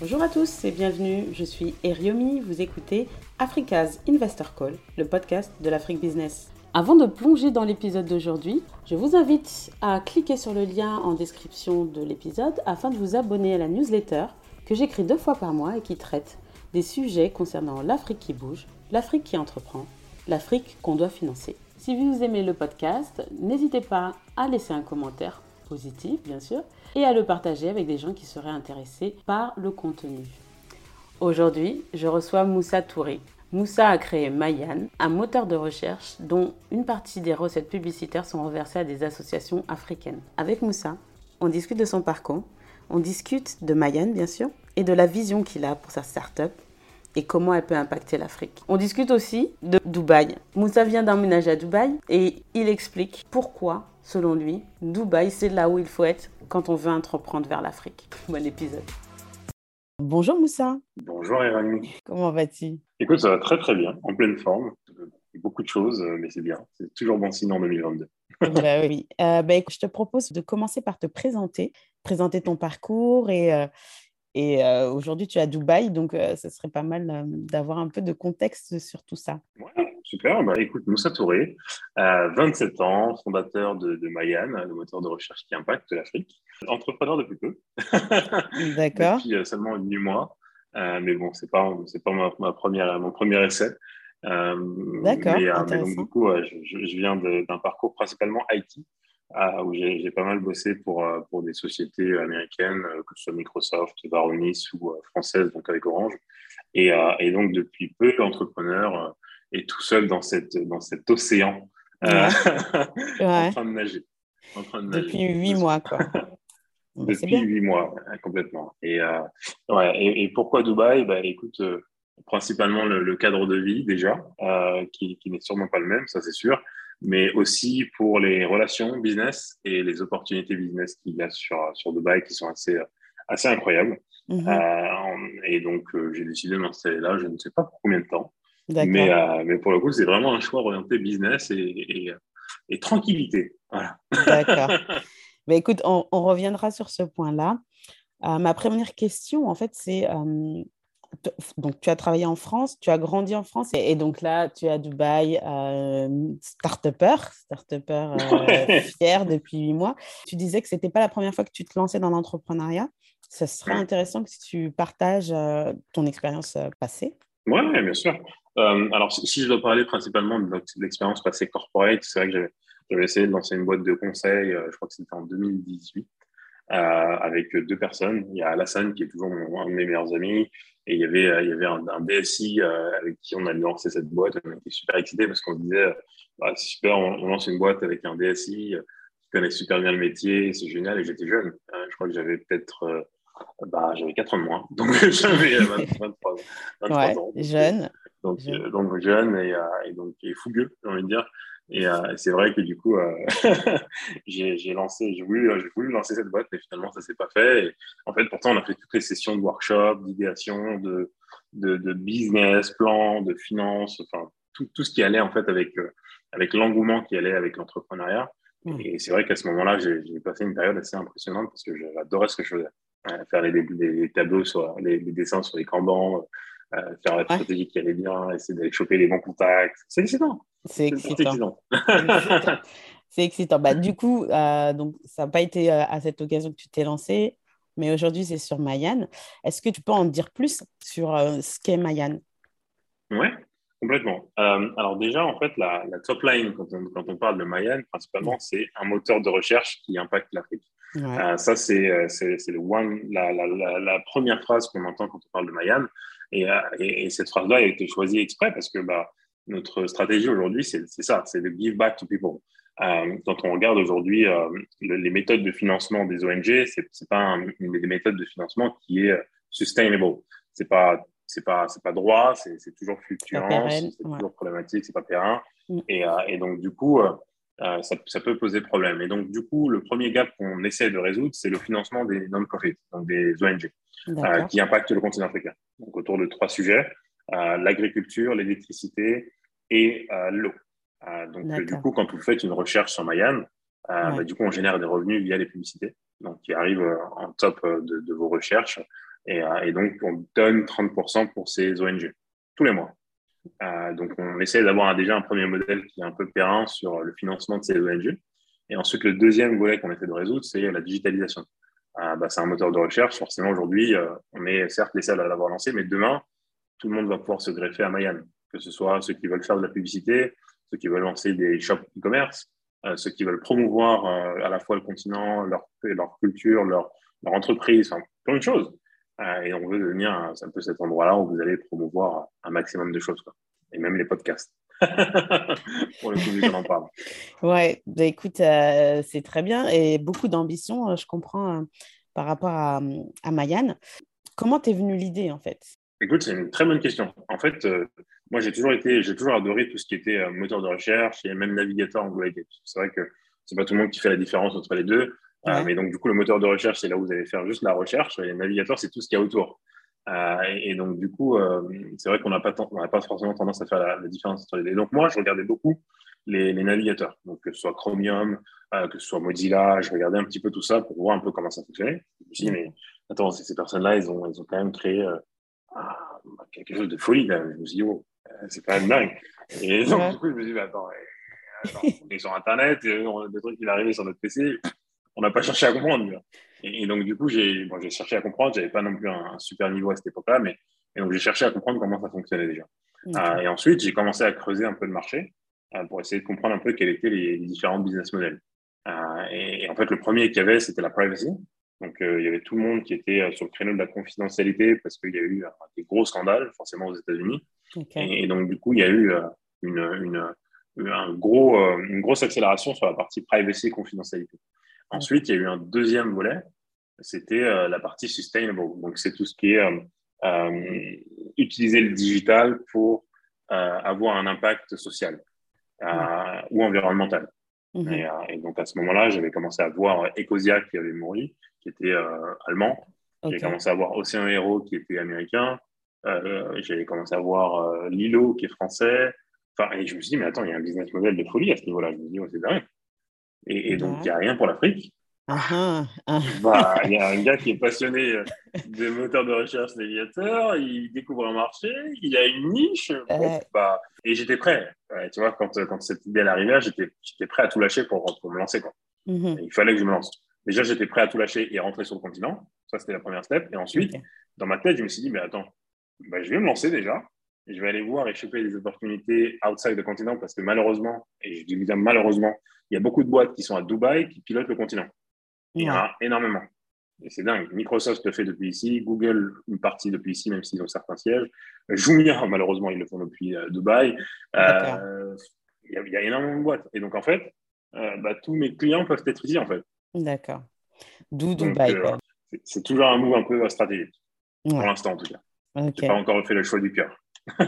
Bonjour à tous et bienvenue, je suis Eriomi, vous écoutez Africa's Investor Call, le podcast de l'Afrique Business. Avant de plonger dans l'épisode d'aujourd'hui, je vous invite à cliquer sur le lien en description de l'épisode afin de vous abonner à la newsletter que j'écris deux fois par mois et qui traite des sujets concernant l'Afrique qui bouge, l'Afrique qui entreprend, l'Afrique qu'on doit financer. Si vous aimez le podcast, n'hésitez pas à laisser un commentaire positif, bien sûr, et à le partager avec des gens qui seraient intéressés par le contenu. Aujourd'hui, je reçois Moussa Touré. Moussa a créé Mayan, un moteur de recherche dont une partie des recettes publicitaires sont reversées à des associations africaines. Avec Moussa, on discute de son parcours, on discute de Mayan bien sûr, et de la vision qu'il a pour sa start-up et comment elle peut impacter l'Afrique. On discute aussi de Dubaï. Moussa vient d'emménager à Dubaï et il explique pourquoi, selon lui, Dubaï, c'est là où il faut être quand on veut entreprendre vers l'Afrique. Bon épisode. Bonjour Moussa. Bonjour Éranie. Comment vas-tu? Écoute, ça va très très bien, en pleine forme. Beaucoup de choses, mais c'est bien. C'est toujours bon signe en 2022. bah oui. Euh, bah, je te propose de commencer par te présenter, présenter ton parcours et, euh, et euh, aujourd'hui, tu es à Dubaï, donc euh, ce serait pas mal euh, d'avoir un peu de contexte sur tout ça. Ouais, super. Bah, écoute, Moussa Touré, 27 ans, fondateur de, de Mayan, le moteur de recherche qui impacte l'Afrique. Entrepreneur depuis peu. D'accord. depuis seulement 8 mois. mais bon, c'est pas, c'est pas ma, ma, première, mon premier essai. D'accord. Mais, mais, donc, du coup, je, je viens d'un parcours principalement IT. Où j'ai pas mal bossé pour, euh, pour des sociétés américaines, euh, que ce soit Microsoft, Varonis ou euh, françaises, donc avec Orange. Et, et donc, depuis peu, l'entrepreneur est tout seul dans, cette, dans cet océan ouais. en, train de nager, en train de Depuis huit mois, quoi. Depuis huit mois, complètement. Et, ouais, et, et, pourquoi Dubaï? Bah, Écoute, principalement le, le, cadre de vie, déjà, qui, qui n'est sûrement pas le même, ça c'est sûr mais aussi pour les relations business et les opportunités business qu'il y a sur, sur Dubaï qui sont assez, assez incroyables. Mm -hmm. euh, et donc, euh, j'ai décidé de m'installer là, je ne sais pas pour combien de temps. Mais, euh, mais pour le coup, c'est vraiment un choix orienté business et, et, et tranquillité. Voilà. D'accord. mais écoute, on, on, reviendra sur ce point-là. Euh, ma première question, en fait, c'est donc tu as travaillé en France, tu as grandi en France et, et donc là tu es à Dubaï, euh, start-upper, start-upper euh, fier depuis huit mois. Tu disais que c'était pas la première fois que tu te lançais dans l'entrepreneuriat. Ça serait intéressant que tu partages euh, ton expérience euh, passée. Oui, bien sûr. Euh, alors si, je dois parler principalement de l'expérience passée corporate, c'est vrai que j'avais essayé de lancer une boîte de conseil, je crois que c'était en 2018. Euh, avec deux personnes. Il y a Alassane qui est toujours mon, un de mes meilleurs amis et il y avait, euh, il y avait un, un DSI euh, avec qui on a lancé cette boîte. On était super excités parce qu'on se disait, bah, c'est super, on, on, lance une boîte avec un DSI qui connaît super bien le métier, c'est génial. Et j'étais jeune. je crois que j'avais peut-être, bah, j'avais 4 ans de moins. Donc j'avais 23, 23 ouais, ans. Jeune. Donc, jeune. donc jeune et, et donc et fougueux, j'ai envie de dire. Et euh, c'est vrai que du coup, euh, j'ai lancé, j'ai voulu, voulu lancer cette boîte, mais finalement, ça s'est pas fait. Et en fait, pourtant, on a fait toutes les sessions de workshop, d'idéation, de, de, de, business, plan, de finance, enfin, tout, tout, ce qui allait en fait avec, euh, avec l'engouement qui allait avec l'entrepreneuriat. Mmh. Et c'est vrai qu'à ce moment-là, j'ai passé une période assez impressionnante parce que j'adorais ce que je faisais. faire les, les, les tableaux, sur, les, les, dessins sur les cambans, euh, faire la stratégie ouais. qui allait bien, essayer d'aller choper les bons contacts. C'est excitant. C'est excitant. C'est excitant. Bah, du coup, euh, donc, ça n'a pas été euh, à cette occasion que tu t'es lancé, mais aujourd'hui, c'est sur Mayan. Est-ce que tu peux en dire plus sur ce qu'est Mayan? Oui, complètement. Alors déjà, en fait, la, la top line, quand on, quand on, parle de Mayan, principalement, c'est un moteur de recherche qui impacte l'Afrique. Ouais. Ça, c'est la, la, la, première phrase qu'on entend quand on parle de Mayan. Et, et, et cette phrase-là a été choisie exprès parce que bah, notre stratégie aujourd'hui, c'est ça, c'est de give back to people. Euh, quand on regarde aujourd'hui euh, les méthodes de financement des ONG, c'est pas un, une des méthodes de financement qui est sustainable. C'est pas c'est pas c'est pas droit, c'est toujours fluctuant, c'est ouais. toujours problématique, c'est pas périn. Mm. Et, euh, et, donc du coup, euh, euh, ça, ça, peut poser problème. Et donc du coup, le premier gap qu'on essaie de résoudre, c'est le financement des non-profits, donc des ONG, qui impactent le continent africain. Donc autour de trois sujets l'agriculture, l'électricité et euh, l'eau. Euh, donc, du coup, quand vous faites une recherche sur Mayan, euh, ouais. bah, du coup, on génère des revenus via les publicités, donc qui arrivent en top de, de vos recherches. Et, et donc, on donne 30% pour ces ONG tous les mois. Donc, on essaie d'avoir déjà un premier modèle qui est un peu périn sur le financement de ces ONG. Et ensuite, le deuxième volet qu'on essaie de résoudre, c'est la digitalisation. bah, c'est un moteur de recherche. Forcément, aujourd'hui, on est certes les seuls à l'avoir lancé, mais demain, tout le monde va pouvoir se greffer à Mayan, que ce soit ceux qui veulent faire de la publicité, ceux qui veulent lancer des shops e-commerce, euh, ceux qui veulent promouvoir euh, à la fois le continent, leur, leur culture, leur, leur entreprise, enfin, plein de choses. Euh, et on veut devenir un, un peu cet endroit-là où vous allez promouvoir un maximum de choses, quoi. et même les podcasts. pour le coup, j'en parle. Ouais, bah, écoute, c'est très bien et beaucoup d'ambition, je comprends, par rapport à, à Mayan. Comment t'es venue l'idée en fait? Écoute, c'est une très bonne question. En fait, moi, j'ai toujours été, j'ai toujours adoré tout ce qui était euh, moteur de recherche et même navigateur en Google C'est vrai que c'est pas tout le monde qui fait la différence entre les deux. Euh, mais donc, du coup, le moteur de recherche, c'est là où vous allez faire juste la recherche. Et le navigateur, c'est tout ce qu'il y a autour. Euh, et, donc, du coup, c'est vrai qu'on n'a pas, pas forcément tendance à faire la, différence entre les deux. donc, moi, je regardais beaucoup les, navigateurs. Donc, que ce soit Chromium, que ce soit Mozilla, je regardais un petit peu tout ça pour voir un peu comment ça fonctionnait. Je me suis dit, mais attends, ces personnes-là, ils ont, ils ont quand même créé ah, quelque chose de folie. Là. Je me suis dit, oh, euh, c'est quand même dingue. Et donc, du coup, je me suis dit, attends, attends, on est sur Internet, on a des trucs qui arrivent sur notre PC, on n'a pas cherché à comprendre. Et, donc, du coup, j'ai bon, cherché à comprendre. Je n'avais pas non plus un, super niveau à cette époque-là, mais et donc j'ai cherché à comprendre comment ça fonctionnait déjà. Euh, et ensuite, j'ai commencé à creuser un peu le marché euh, pour essayer de comprendre un peu quels étaient les, différents business models. et, en fait, le premier qu'il y avait, c'était la privacy. Donc, il y avait tout le monde qui était sur le créneau de la confidentialité parce qu'il y a eu des gros scandales, forcément aux États-Unis. Et, donc, du coup, il y a eu euh, une, une, un gros, euh, une grosse accélération sur la partie privacy et confidentialité. Ensuite, il y a eu un deuxième volet, c'était euh, la partie sustainable. Donc, c'est tout ce qui est utiliser le digital pour avoir un impact social ou environnemental. Mhm. Et, donc, à ce moment-là, j'avais commencé à voir Ecosia qui avait mouru, qui était allemand. J'ai commencé à voir Océan Hero qui était américain. Euh, J'avais commencé à voir euh, Lilo qui est français. Enfin, et je me suis dit, mais attends, il y a un business model de folie à ce niveau-là. Je me dis, c'est dingue. Et, donc, il n'y a rien pour l'Afrique. Ah, ah, ah. Bah, il y a un gars qui est passionné euh, de moteurs de recherche navigateur, il découvre un marché, il a une niche. bah, et j'étais prêt. tu vois, quand, quand cette idée arrivait, j'étais prêt à tout lâcher pour, pour me lancer. Quoi. Mm-hmm. Il fallait que je me lance. Déjà, j'étais prêt à tout lâcher et rentrer sur le continent. Ça, c'était la première step. Et ensuite, dans ma tête, je me suis dit, mais attends, bah, je vais me lancer déjà. Je vais aller voir et choper des opportunités outside le continent parce que malheureusement, et je dis bien malheureusement, il y a beaucoup de boîtes qui sont à Dubaï qui pilotent le continent. Il y en a énormément. Et c'est dingue. Microsoft le fait depuis ici, Google une partie depuis ici, même s'ils ont certains sièges. Jumia, malheureusement, ils le font depuis euh, Dubaï. Euh, il, y a, énormément de boîtes. Et donc, en fait, euh, bah, tous mes clients peuvent être ici, en fait. D'accord. D'où Dubaï. c'est toujours un move un peu stratégique, pour l'instant, en tout cas. Okay. pas encore fait le choix du cœur.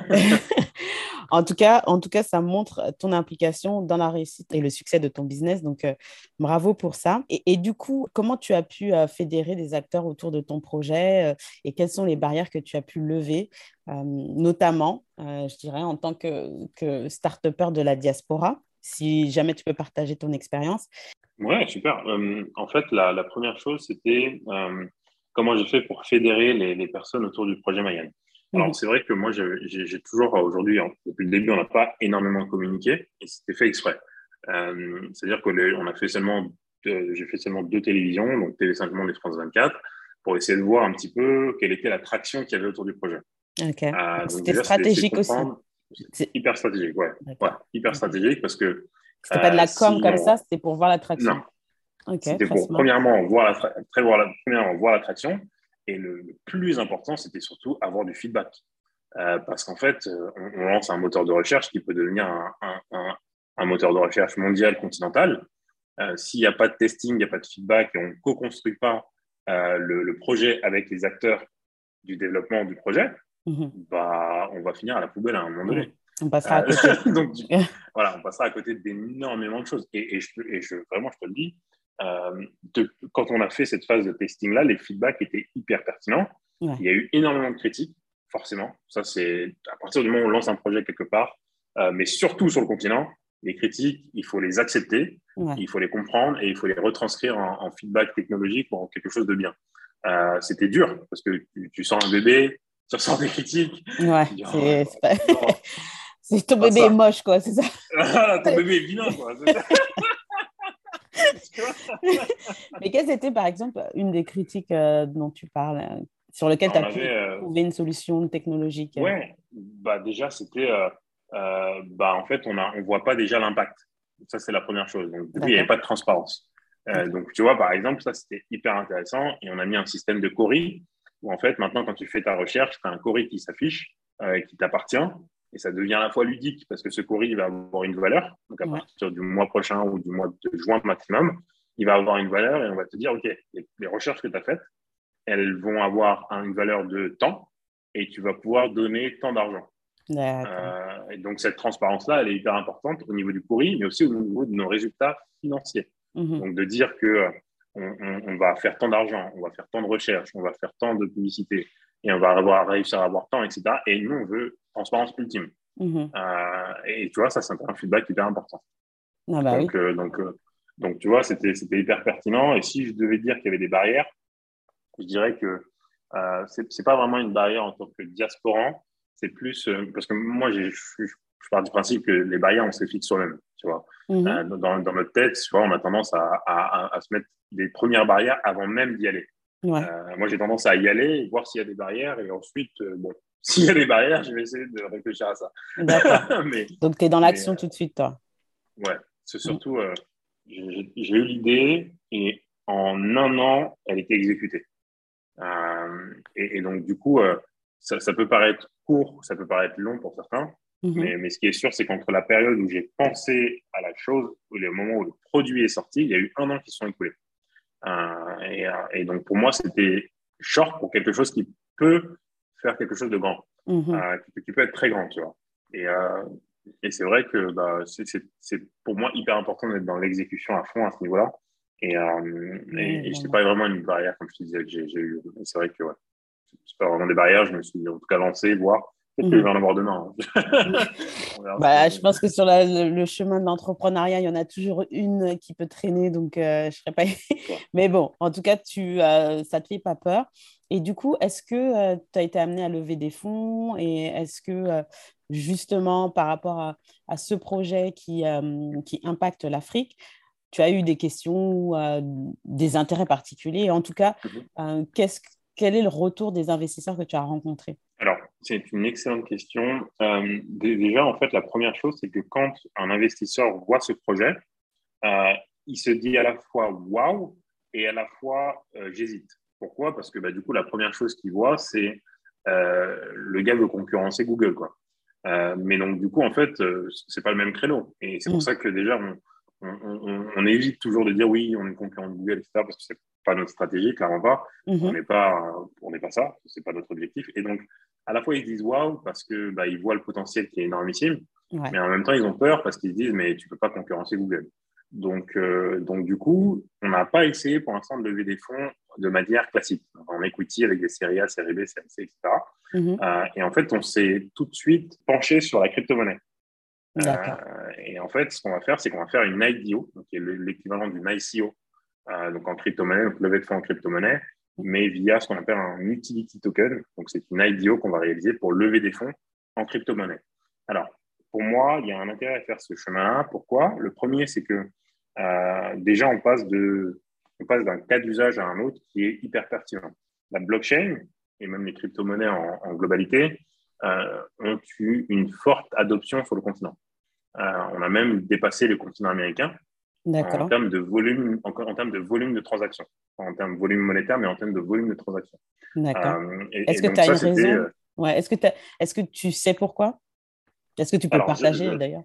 en, tout cas, en tout cas, ça montre ton implication dans la réussite et le succès de ton business. Donc, euh, bravo pour ça. Et, du coup, comment tu as pu euh, fédérer des acteurs autour de ton projet euh, et quelles sont les barrières que tu as pu lever, notamment, je dirais, en tant que, que start-upper de la diaspora si jamais tu peux partager ton expérience? Ouais, super. en fait, la, la première chose, c'était comment j'ai fait pour fédérer les, personnes autour du projet Mayan. Alors, mhm. c'est vrai que moi, j'ai toujours, aujourd'hui, depuis le début, on n'a pas énormément communiqué et c'était fait exprès. Euh, c'est-à-dire qu'on a fait seulement, j'ai fait seulement deux télévisions, donc TV5 Monde et France 24, pour essayer de voir un petit peu quelle était la traction qu'il y avait autour du projet. Ok. Euh, c'était stratégique aussi. C'est hyper stratégique, ouais. ouais. Hyper stratégique parce que. C'était pas de la euh, com comme ça, c'était pour voir la traction. Non, c'était pour, premièrement, voir la, voir la, premièrement, voir l'attraction. Et le, plus important, c'était surtout avoir du feedback. Euh, parce qu'en fait, euh, on, lance un moteur de recherche qui peut devenir un, un, un, moteur de recherche mondial, continental. Euh, S'il n'y a pas de testing, il n'y a pas de feedback et on ne co-construit pas euh, le, le, projet avec les acteurs du développement du projet, mhm. bah, on va finir à la poubelle à un moment donné. On passera à côté. Donc, voilà, on passera à côté d'énormément de choses. Et, et, je, et je, vraiment, je te le dis, euh, de, quand on a fait cette phase de testing-là, les feedbacks étaient hyper pertinents. Il y a eu énormément de critiques, forcément. Ça, c'est à partir du moment où on lance un projet quelque part, euh, mais surtout sur le continent, les critiques, il faut les accepter, il faut les comprendre et il faut les retranscrire en, feedback technologique ou en quelque chose de bien. c'était dur parce que tu, sens un bébé, tu ressens des critiques. Ouais, c'est c'est ton bébé est moche, quoi, c'est ça. ton bébé est vilain, quoi. Mais quelle était, par exemple, une des critiques euh, dont tu parles, euh, sur lequel tu as pu euh, trouver une solution technologique Ouais, bah, déjà, c'était. bah, en fait, on ne on voit pas déjà l'impact. Ça, c'est la première chose. Donc, il n'y avait pas de transparence. donc, tu vois, par exemple, ça, c'était hyper intéressant. Et on a mis un système de query où, en fait, maintenant, quand tu fais ta recherche, tu as un query qui s'affiche, qui t'appartient et ça devient à la fois ludique parce que ce courrier va avoir une valeur. Donc, à partir du mois prochain ou du mois de juin maximum, il va avoir une valeur et on va te dire, OK, les recherches que tu as faites, elles vont avoir une valeur de temps et tu vas pouvoir donner tant d'argent. Euh, et donc, cette transparence-là, elle est hyper importante au niveau du courrier, mais aussi au niveau de nos résultats financiers. Mhm. Donc, de dire que on, va faire tant d'argent, on va faire tant de recherches, on va faire tant de publicité et on va avoir, réussir à avoir tant, etc. Et nous, on veut transparence ultime. Mhm. Euh, et tu vois, ça, c'est un feedback hyper important. Ah bah donc, euh, donc, euh, donc, tu vois, c'était hyper pertinent. Et si je devais dire qu'il y avait des barrières, je dirais que euh, c'est pas vraiment une barrière en tant que diasporan. C'est plus parce que moi, je, pars du principe que les barrières, on se les fixe soi-même. Tu vois, mhm. dans, dans, notre tête, tu vois, on a tendance à, à, à, se mettre des premières barrières avant même d'y aller. Moi, j'ai tendance à y aller, voir s'il y a des barrières, et ensuite, bon, s'il y a des barrières, je vais essayer de réfléchir à ça. Donc, tu es dans l'action euh, tout de suite, toi. Ouais, c'est surtout, euh, j'ai eu l'idée et en un an, elle était exécutée. Euh, et, donc, du coup, ça, peut paraître court, ça peut paraître long pour certains, mhm. mais, mais, ce qui est sûr, c'est qu'entre la période où j'ai pensé à la chose et le moment où le produit est sorti, il y a eu un an qui se sont écoulés. Et, et, donc, pour moi, c'était short pour quelque chose qui peut faire quelque chose de grand, mhm. euh, qui, peut être très grand, tu vois. Et, euh, et c'est vrai que bah, c'est pour moi hyper important d'être dans l'exécution à fond à ce niveau-là. Et, euh, et, je sais pas vraiment une barrière, comme je te disais, que j'ai eu. C'est vrai que ouais, c'est pas vraiment des barrières. Je me suis en tout cas lancé, voir. Peut-être que je vais en avoir demain. Hein. bah, je pense que sur le, chemin de l'entrepreneuriat, il y en a toujours une qui peut traîner, donc je serais pas. Mais bon, en tout cas, tu, ça te fait pas peur. Et du coup, est-ce que euh, tu as été amené à lever des fonds? Et est-ce que euh, justement par rapport à, ce projet qui, euh, qui impacte l'Afrique, tu as eu des questions ou des intérêts particuliers? En tout cas, mhm. quel est le retour des investisseurs que tu as rencontrés? C'est une excellente question. déjà, en fait, la première chose, c'est que quand un investisseur voit ce projet, il se dit à la fois waouh et à la fois j'hésite. Pourquoi? Parce que bah, du coup, la première chose qu'ils voient, c'est euh, le gars veut concurrencer Google. Quoi. Euh, mais donc, du coup, en fait, euh, c'est pas le même créneau. Et c'est pour mm. ça que déjà, on, évite toujours de dire oui, on est concurrent de Google, etc., parce que c'est pas notre stratégie, clairement pas. Mm-hmm. On n'est pas, on n'est pas ça, c'est pas notre objectif. Et donc, à la fois, ils disent waouh parce que bah, ils voient le potentiel qui est énormissime, mais en même temps, ils ont peur parce qu'ils disent mais tu peux pas concurrencer Google. Donc, euh, donc du coup, on n'a pas essayé pour l'instant de lever des fonds de manière classique, en equity avec des séries A, séries B, séries C, etc. Mhm. euh, et en fait, on s'est tout de suite penché sur la crypto-monnaie. Euh, et en fait, ce qu'on va faire, c'est qu'on va faire une IDO, qui est l'équivalent d'une ICO, donc en crypto-monnaie, donc levée de fonds en crypto-monnaie, mais via ce qu'on appelle un utility token. Donc, c'est une IDO qu'on va réaliser pour lever des fonds en crypto-monnaie. Alors, pour moi, il y a un intérêt à faire ce chemin-là. Pourquoi? Le premier, c'est que euh, déjà, on passe de, on passe d'un cas d'usage à un autre qui est hyper pertinent. La blockchain et même les crypto-monnaies en, globalité euh, ont eu une forte adoption sur le continent. Euh, on a même dépassé le continent américain en termes de volume, en, en, termes de volume de transactions, en termes de volume monétaire, mais en termes de volume de transactions. D'accord. Est-ce que tu as une raison ouais. Est-ce que, est que tu sais pourquoi? Est-ce que tu peux partager d'ailleurs?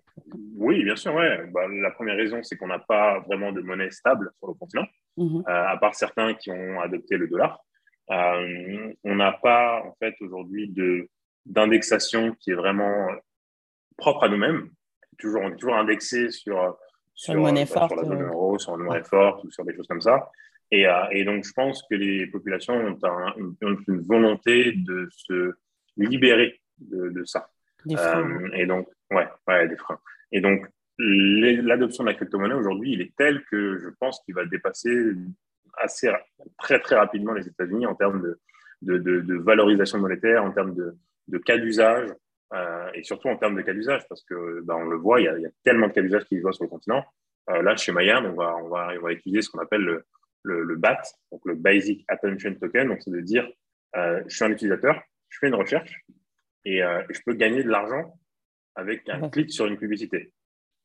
Oui, bien sûr. Ouais. Bah, la première raison, c'est qu'on n'a pas vraiment de monnaie stable sur le continent, mhm. euh, à part certains qui ont adopté le dollar. Euh, on n'a pas en fait aujourd'hui de d'indexation qui est vraiment propre à nous-mêmes. Toujours, on est toujours indexé sur sur, sur, monnaie bah, sur la zone euro, sur une monnaie forte ou sur des choses comme ça. Et, euh, et, donc, je pense que les populations ont, une, une, volonté de se libérer de, de ça. Euh, et donc, ouais, ouais, des freins. Et donc, l'adoption de la crypto-monnaie aujourd'hui, il est tel que je pense qu'il va dépasser assez très très rapidement les États-Unis en termes de, de, de, valorisation monétaire, en termes de cas d'usage euh, et surtout en termes de cas d'usage parce que ben, on le voit, il y, a, il y, a, tellement de cas d'usage qui se voient sur le continent. Euh, là, chez Mayan, on va, on, va, on va utiliser ce qu'on appelle le, le, le, BAT, donc le Basic Attention Token. Donc, c'est de dire, euh, je suis un utilisateur, je fais une recherche et je peux gagner de l'argent avec un clic sur une publicité.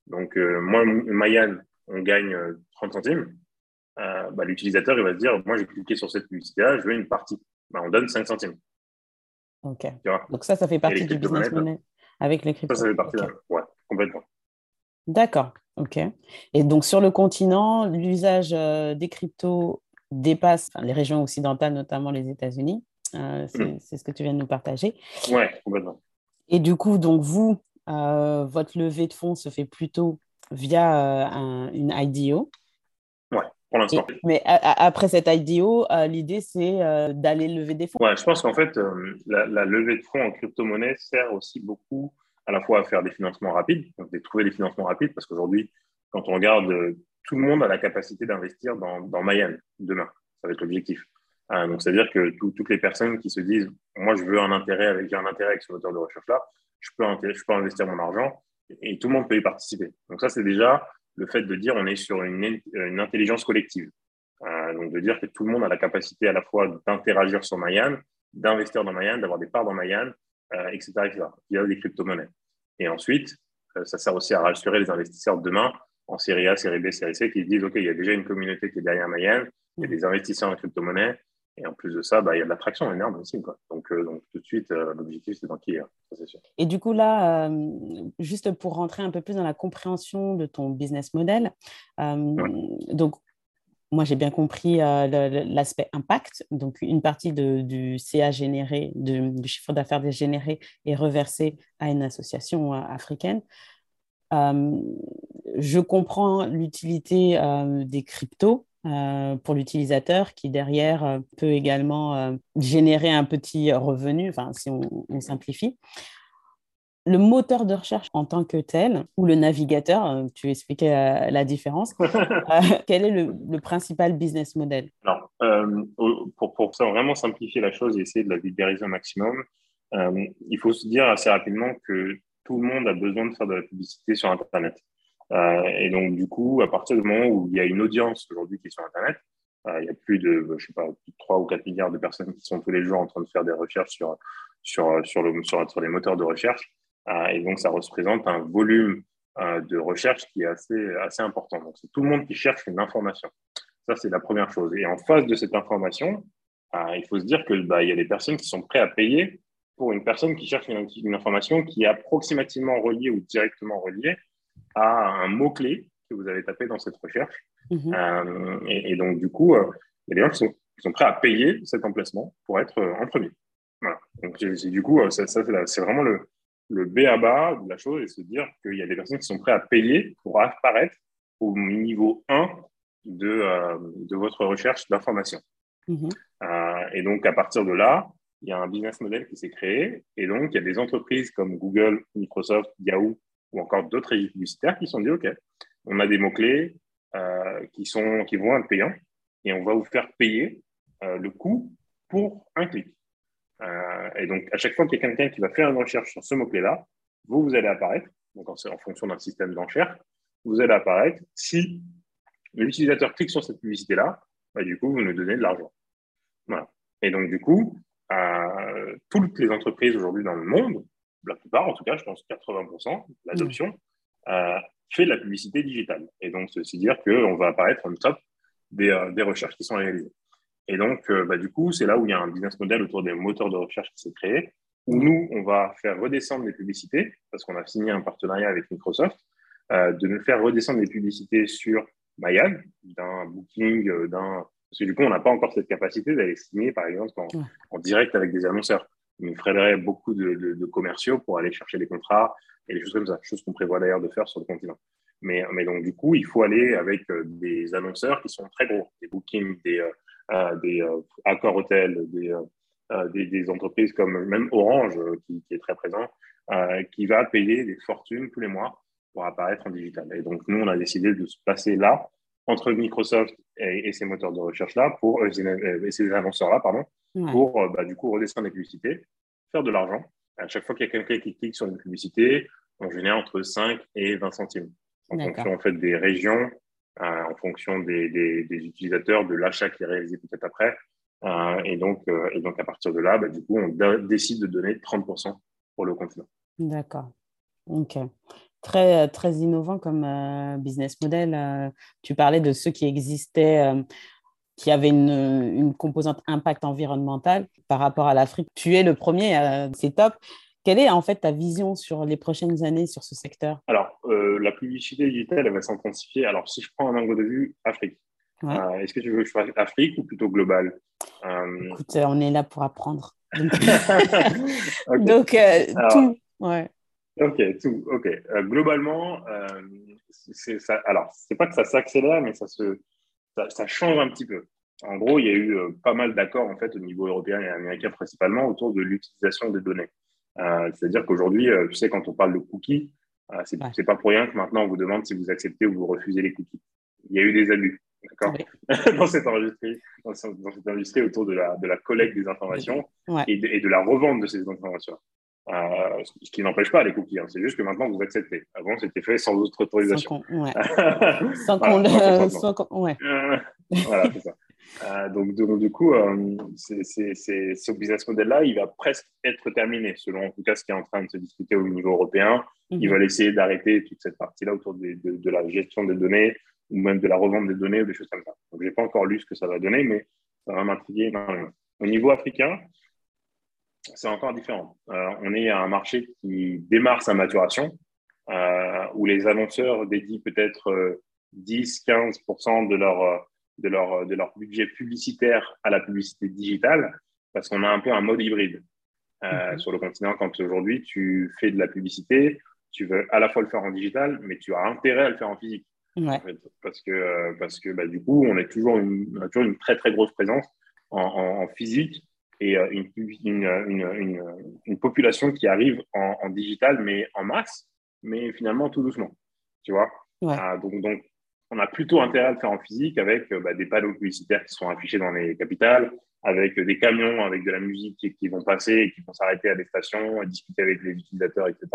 Donc, moi, Mayan, on gagne 30 centimes. Bah, l'utilisateur, il va se dire, moi, j'ai cliqué sur cette publicité-là, je veux une partie. Bah, on donne 5 centimes. Ok. Donc ça, ça fait partie du business money avec les cryptos. Ça, ça fait partie, ouais, complètement. D'accord. Ok. Et donc sur le continent, l'usage euh, des cryptos dépasse les régions occidentales, notamment les États-Unis. Euh, hmm. c'est ce que tu viens de nous partager. Oui, complètement. Et du coup, donc vous, euh, votre levée de fonds se fait plutôt via une IDO. Pour l'instant. Mais après cette IDO, l'idée c'est d'aller lever des fonds. Oui, je pense qu'en fait, la, la, levée de fonds en crypto-monnaie sert aussi beaucoup à la fois à faire des financements rapides, donc de trouver des financements rapides, parce qu'aujourd'hui, quand on regarde, euh, tout le monde a la capacité d'investir dans, dans demain. Ça va être l'objectif. Euh, donc, c'est-à-dire que toutes les personnes qui se disent, moi, je veux un intérêt avec, j'ai un intérêt avec ce moteur de recherche-là, je peux, je peux investir mon argent et tout le monde peut y participer. Donc, ça, c'est déjà le fait de dire, on est sur une, une intelligence collective. Euh, donc, de dire que tout le monde a la capacité à la fois d'interagir sur Mayan, d'investir dans Mayan, d'avoir des parts dans Mayan, euh, etc., via des crypto-monnaies. Et ensuite, euh, ça sert aussi à rassurer les investisseurs de demain en série A, série B, série C qui disent OK, il y a déjà une communauté qui est derrière Mayenne, il y a des investisseurs en crypto-monnaie, et en plus de ça, bah, il y a de l'attraction énorme aussi. Quoi. Donc, euh, donc, tout de suite, l'objectif, c'est d'enquiller. Et du coup, là, juste pour rentrer un peu plus dans la compréhension de ton business model, donc moi, j'ai bien compris euh, l'aspect impact. Donc, une partie du CA généré, du chiffre d'affaires généré est reversé à une association euh, africaine. Euh, je comprends l'utilité des cryptos pour l'utilisateur qui, derrière, peut également générer un petit revenu, enfin, si on simplifie le moteur de recherche en tant que tel, ou le navigateur, euh, tu expliquais euh, la différence, euh, quel est le, principal business model? Alors, pour, pour ça, vraiment simplifier la chose et essayer de la vulgariser au maximum, il faut se dire assez rapidement que tout le monde a besoin de faire de la publicité sur Internet. Et donc, du coup, à partir du moment où il y a une audience aujourd'hui qui est sur Internet, il y a plus de, je sais pas, 3 ou 4 milliards de personnes qui sont tous les jours en train de faire des recherches sur, sur, sur, le, sur, sur les moteurs de recherche. Euh, et donc, ça représente un volume euh, de recherche qui est assez, assez important. Donc, c'est tout le monde qui cherche une information. Ça, c'est la première chose. Et en face de cette information, euh, il faut se dire qu'il bah, y a des personnes qui sont prêtes à payer pour une personne qui cherche une, information qui est approximativement reliée ou directement reliée à un mot-clé que vous avez tapé dans cette recherche. Mhm. et, donc, du coup, il y a des gens qui sont, qui sont, prêts à payer cet emplacement pour être en premier. Voilà. Donc, du coup, ça, ça c'est vraiment le, le B à bas de la chose et se dire qu'il y a des personnes qui sont prêtes à payer pour apparaître au niveau 1 de, euh, de votre recherche d'information. Mhm. Euh, et donc, à partir de là, il y a un business model qui s'est créé. Et donc, il y a des entreprises comme Google, Microsoft, Yahoo ou encore d'autres publicitaires qui sont dit, OK, on a des mots-clés euh, qui, sont, qui vont être payants et on va vous faire payer le coût pour un clic. Euh, et donc, à chaque fois qu'il y a quelqu'un qui va faire une recherche sur ce mot-clé-là, vous, vous allez apparaître, donc en, fonction d'un système d'enchères, vous allez apparaître. Si l'utilisateur clique sur cette publicité-là, bah, du coup, vous nous donnez de l'argent. Voilà. Et donc, du coup, euh, toutes les entreprises aujourd'hui dans le monde, la plupart, en tout cas, je pense 80%, l'adoption, euh, fait de la publicité digitale. Et donc, ceci dire qu'on va apparaître en top des, euh, des recherches qui sont réalisées. Et donc, euh, bah, du coup, c'est là où il y a un business model autour des moteurs de recherche qui s'est créé, où nous, on va faire redescendre les publicités, parce qu'on a signé un partenariat avec Microsoft, de nous faire redescendre les publicités sur Mayan, d'un booking, d'un... Parce que du coup, on n'a pas encore cette capacité d'aller signer, par exemple, en, direct avec des annonceurs. Nous faudrait beaucoup de, commerciaux pour aller chercher des contrats et des choses comme ça, choses qu'on prévoit d'ailleurs de faire sur le continent. Mais, donc, du coup, il faut aller avec des annonceurs qui sont très gros, des bookings, des, des euh, accords hôtels, euh, euh, des, entreprises comme même Orange, qui, est très présent, qui va payer des fortunes tous les mois pour apparaître en digital. Et donc, nous, on a décidé de se passer là entre Microsoft et, ces moteurs de recherche-là, pour, et ces annonceurs-là, pardon, pour bah, du coup redescendre les publicités, faire de l'argent. À chaque fois qu'il y a quelqu'un qui clique sur une publicité, on génère entre 5 et 20 centimes en fonction en fait, des régions, euh, en fonction des, des, des, utilisateurs, de l'achat qui est réalisé peut-être après. Euh, et, donc, euh, et donc, à partir de là, bah, du coup, on décide de donner 30% pour le continent. D'accord. OK. Très, très innovant comme business model. tu parlais de ceux qui existaient qui avaient une, une, composante impact environnemental par rapport à l'Afrique. Tu es le premier, c'est top. Quelle est en fait ta vision sur les prochaines années sur ce secteur? Alors, euh, la publicité digitale, elle va s'intensifier. Alors, si je prends un angle de vue, Afrique. Euh, est-ce que tu veux que je fasse Afrique ou plutôt global? Euh, Écoute, on est là pour apprendre. Donc, tout. Ouais. Ok, tout. Ok. globalement, c'est ça. Alors, c'est pas que ça s'accélère, mais ça se, ça, ça, change un petit peu. En gros, il y a eu pas mal d'accords en fait au niveau européen et américain principalement autour de l'utilisation des données. Euh, c'est-à-dire qu'aujourd'hui, euh, tu sais, quand on parle de cookies, euh, c'est n'est pas pour rien que maintenant on vous demande si vous acceptez ou vous refusez les cookies. Il y a eu des abus, d'accord, dans cette industrie, dans, cette industrie autour de la, de la collecte des informations et, de, la revente de ces informations. Ce qui n'empêche pas les cookies, hein. c'est juste que maintenant vous acceptez. Avant, c'était fait sans autre autorisation. Sans qu'on voilà, c'est ça. Euh, donc, du coup, euh, ce business model-là, il va presque être terminé, selon en tout cas ce qui est en train de se discuter au niveau européen. Ils veulent essayer d'arrêter toute cette partie-là autour de, de, la gestion des données ou même de la revente des données ou des choses comme ça. Donc, je n'ai pas encore lu ce que ça va donner, mais ça va m'intriguer Au niveau africain, c'est encore différent. Euh, on est à un marché qui démarre sa maturation, où les annonceurs dédient peut-être 10-15% de leur de leur, de leur budget publicitaire à la publicité digitale, parce qu'on a un peu un mode hybride euh, mhm. sur le continent. Quand aujourd'hui tu fais de la publicité, tu veux à la fois le faire en digital, mais tu as intérêt à le faire en physique. parce que, euh, parce que bah, du coup, on, est toujours une, a toujours une très très grosse présence en, en, physique et euh, une, une, une, une, population qui arrive en, en, digital, mais en masse, mais finalement tout doucement. Tu vois ah, donc, donc, on a plutôt intérêt à le faire en physique avec euh, bah, des panneaux publicitaires qui sont affichés dans les capitales, avec des camions avec de la musique qui, vont passer et qui vont s'arrêter à des stations, à discuter avec les utilisateurs, etc.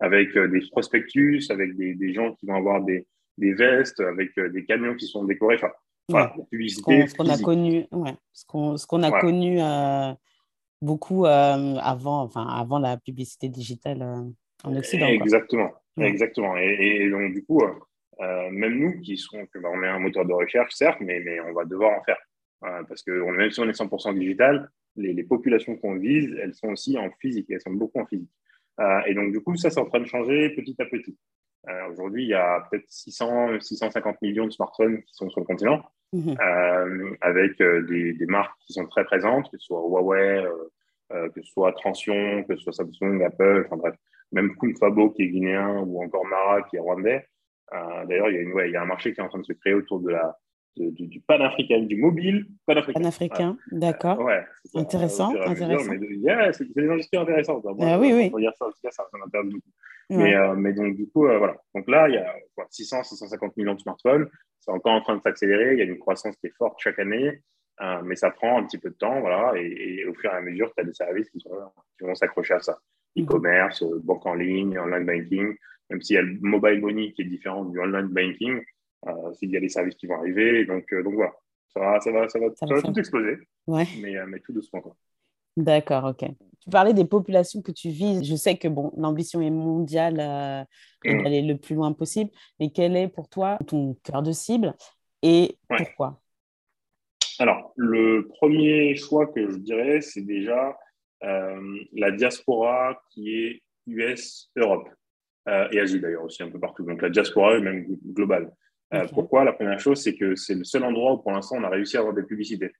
Avec euh, des prospectus, avec des, gens qui vont avoir des, vestes, avec des camions qui sont décorés. Enfin, voilà. Ce qu'on a connu, ouais, ce qu'on a connu beaucoup avant, enfin, avant la publicité digitale en Occident. Exactement, exactement. Et, et, donc, du coup, euh, même nous, qui sont, bah, on est un moteur de recherche, certes, mais, mais on va devoir en faire. Euh, parce que même si on est 100% digital, les, les populations qu'on vise, elles sont aussi en physique, elles sont beaucoup en physique. Euh, et donc, du coup, ça, c'est en train de changer petit à petit. Aujourd'hui, il y a peut-être 600, 650 millions de smartphones qui sont sur le continent, mhm. avec des, des, marques qui sont très présentes, que ce soit Huawei, que ce soit Transion, que ce soit Samsung, Apple, enfin bref, même Kunfabo qui est guinéen ou encore Mara qui est rwandais. Euh, d'ailleurs, il, y a il y a un marché qui est en train de se créer autour de la, du, du panafricain, du mobile panafricain. Panafricain, d'accord. ouais, intéressant, intéressant. c'est des industries intéressantes. ah, oui, oui. Ça, en tout cas, ça m'intéresse beaucoup. Mais, euh, mais, donc, du coup, euh, voilà. Donc là, il y a 600, 650 millions de smartphones. C'est encore en train de s'accélérer. Il y a une croissance qui est forte chaque année. mais ça prend un petit peu de temps, voilà. Et, au fur et à mesure, tu as des services qui, sont, qui vont s'accrocher à ça. E-commerce, banque en ligne, online banking même s'il y a le mobile money qui est différent du online banking, euh, il y a des services qui vont arriver. Donc, euh, donc voilà, ça va, ça va, ça va, ça va tout exploser, ouais. mais, euh, mais tout doucement. D'accord, ok. Tu parlais des populations que tu vises. Je sais que bon, l'ambition est mondiale euh, mm. d'aller le plus loin possible. Mais quel est pour toi ton cœur de cible et pourquoi? Alors, le premier choix que je dirais, c'est déjà la diaspora qui est US-Europe. Euh, et Asie d'ailleurs aussi un peu partout. Donc la diaspora est même globale. Euh, pourquoi? La première chose, c'est que c'est le seul endroit où pour l'instant on a réussi à avoir des publicités.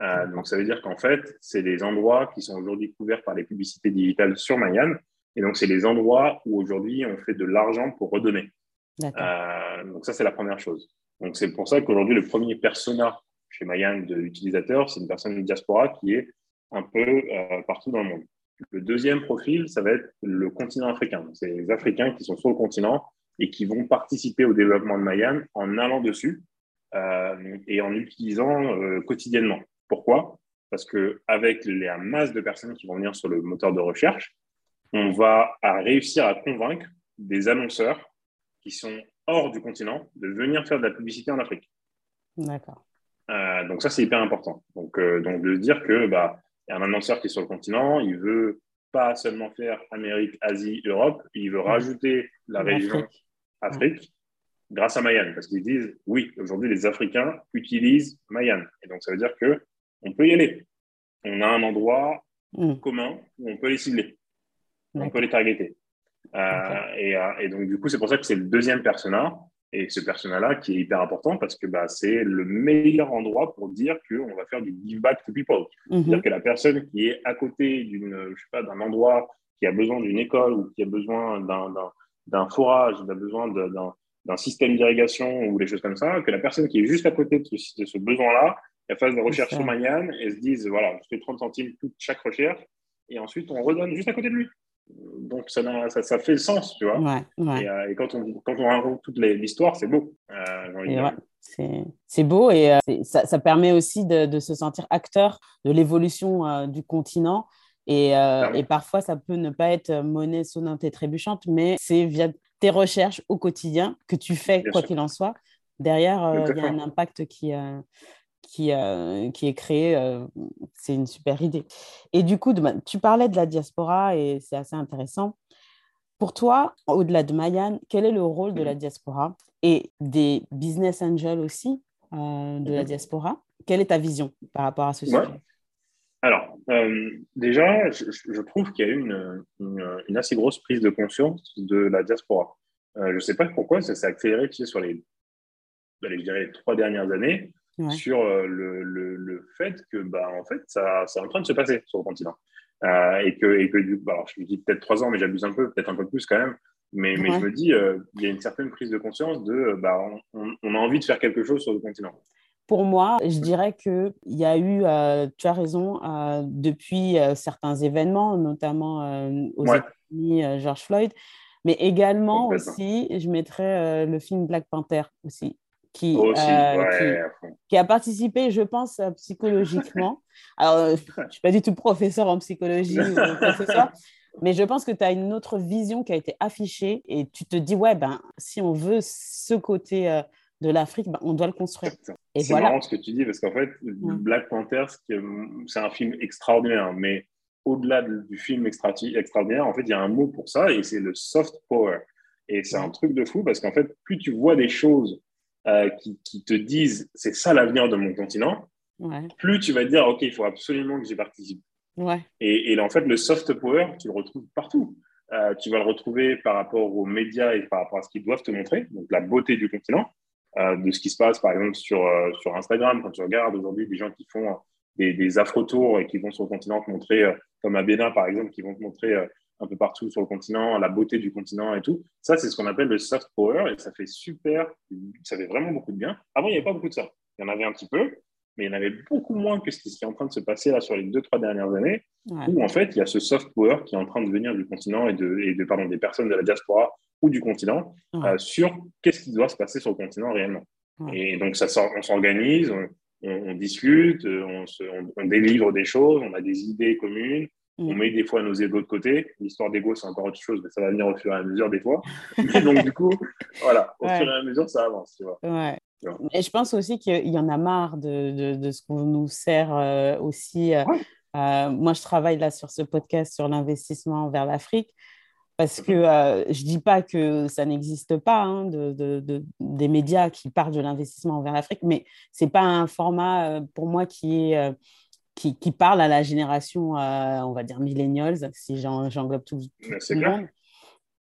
Euh, donc ça veut dire qu'en fait, c'est des endroits qui sont aujourd'hui couverts par les publicités digitales sur Mayan. Et donc c'est les endroits où aujourd'hui on fait de l'argent pour redonner. donc ça c'est la première chose. Donc c'est pour ça qu'aujourd'hui le premier persona chez Mayan de l'utilisateur, c'est une personne de diaspora qui est un peu partout dans le monde. Le deuxième profil, ça va être le continent africain. C'est les Africains qui sont sur le continent et qui vont participer au développement de Mayan en allant dessus et en l'utilisant quotidiennement. Pourquoi? Parce qu'avec la masse de personnes qui vont venir sur le moteur de recherche, on va réussir à convaincre des annonceurs qui sont hors du continent de venir faire de la publicité en Afrique. D'accord. Euh, donc ça, c'est hyper important. Donc, euh, donc de dire que bah, y a un annonceur qui est sur le continent, il veut pas seulement faire Amérique, Asie, Europe, il veut rajouter la région Afrique, grâce à Mayan, parce qu'ils disent oui, aujourd'hui les Africains utilisent Mayan, et donc ça veut dire que on peut y aller. On a un endroit mm. commun où on peut les cibler, on peut les targeter. Euh, et, et, donc du coup, c'est pour ça que c'est le deuxième persona et ce personnel-là qui est hyper important parce que bah, c'est le meilleur endroit pour dire qu'on va faire du give back to people. Mhm. C'est-à-dire que la personne qui est à côté d'une, je sais pas, d'un endroit qui a besoin d'une école ou qui a besoin d'un forage, qui a besoin d'un système d'irrigation ou des choses comme ça, que la personne qui est juste à côté de ce, ce besoin-là, elle fasse des recherches sur Mayan et se dise, voilà, je fais 30 centimes toute chaque recherche et ensuite on redonne juste à côté de lui donc ça, ça, ça, fait sens, tu vois. Euh, et, quand, on, quand on raconte toute l'histoire, c'est beau. Euh, c'est beau et euh, ça, ça, permet aussi de, de, se sentir acteur de l'évolution du continent. Et, et, parfois, ça peut ne pas être monnaie sonnante et trébuchante, mais c'est via tes recherches au quotidien que tu fais, quoi qu'il en soit. Derrière, il y a un impact qui, qui, euh, qui est créé, euh, c'est une super idée. Et du coup, tu parlais de la diaspora et c'est assez intéressant. Pour toi, au-delà de Mayan, quel est le rôle de la mmh. diaspora et des business angels aussi euh, de la mmh. diaspora? Quelle est ta vision par rapport à ce sujet? Alors, déjà, je, trouve qu'il y a eu une, une, assez grosse prise de conscience de la diaspora. je ne sais pas pourquoi ça s'est accéléré tu sais, sur les, je dirais, les trois dernières années sur euh, le, le, fait que, bah, en fait, ça, c'est en train de se passer sur le continent. Euh, et que, et que bah, alors, je me dis peut-être trois ans, mais j'abuse un peu, peut-être un peu plus quand même. Mais, mais je me dis, euh, il y a une certaine prise de conscience de, bah, on, on, a envie de faire quelque chose sur le continent. Pour moi, je dirais qu'il y a eu, tu as raison, depuis certains événements, notamment aux États-Unis, George Floyd, mais également aussi, je mettrais le film Black Panther aussi, qui, euh, qui, a participé, je pense, euh, psychologiquement. Alors, euh, je ne suis pas du tout professeur en psychologie ou professeur, mais je pense que tu as une autre vision qui a été affichée et tu te dis, ouais, ben, si on veut ce côté de l'Afrique, ben, on doit le construire. C'est voilà. marrant ce que tu dis, parce qu'en fait, Black Panther, c'est un film extraordinaire, mais au-delà du film extraordinaire, en fait, il y a un mot pour ça et c'est le soft power. Et c'est un truc de fou parce qu'en fait, plus tu vois des choses euh, qui, te disent c'est ça l'avenir de mon continent, plus tu vas dire ok, il faut absolument que j'y participe. Et, et, en fait, le soft power, tu le retrouves partout. Euh, tu vas le retrouver par rapport aux médias et par rapport à ce qu'ils doivent te montrer, donc la beauté du continent, euh, de ce qui se passe par exemple sur, sur Instagram, quand tu regardes aujourd'hui des gens qui font des, des afro-tours et qui vont sur le continent te montrer, comme à Bénin par exemple, qui vont te montrer un peu partout sur le continent, la beauté du continent et tout. Ça, c'est ce qu'on appelle le soft power et ça fait super, ça fait vraiment beaucoup de bien. Avant, il n'y avait pas beaucoup de ça. Il y en avait un petit peu, mais il y en avait beaucoup moins que ce qui est en train de se passer là sur les deux, trois dernières années, où en fait, il y a ce soft power qui est en train de venir du continent et de, et de pardon, des personnes de la diaspora ou du continent euh, sur qu'est-ce qui doit se passer sur le continent réellement. Et donc, ça, on s'organise, on, discute, on, on, délivre des choses, on a des idées communes, on mm. met des fois nos égos de côté. L'histoire d'ego, c'est encore autre chose, mais ça va venir au fur et à mesure des fois. Mais donc, du coup, voilà, au fur et à mesure, ça avance. Tu vois. Ouais. Et je pense aussi qu'il y en a marre de, de, ce qu'on nous sert euh, aussi. Euh, euh, moi, je travaille là sur ce podcast sur l'investissement vers l'Afrique parce que mm-hmm. je ne dis pas que ça n'existe pas, hein, de, des médias qui parlent de l'investissement vers l'Afrique, mais ce n'est pas un format pour moi qui est qui, parle à la génération, euh, on va dire millennials, si j'englobe tout, le monde,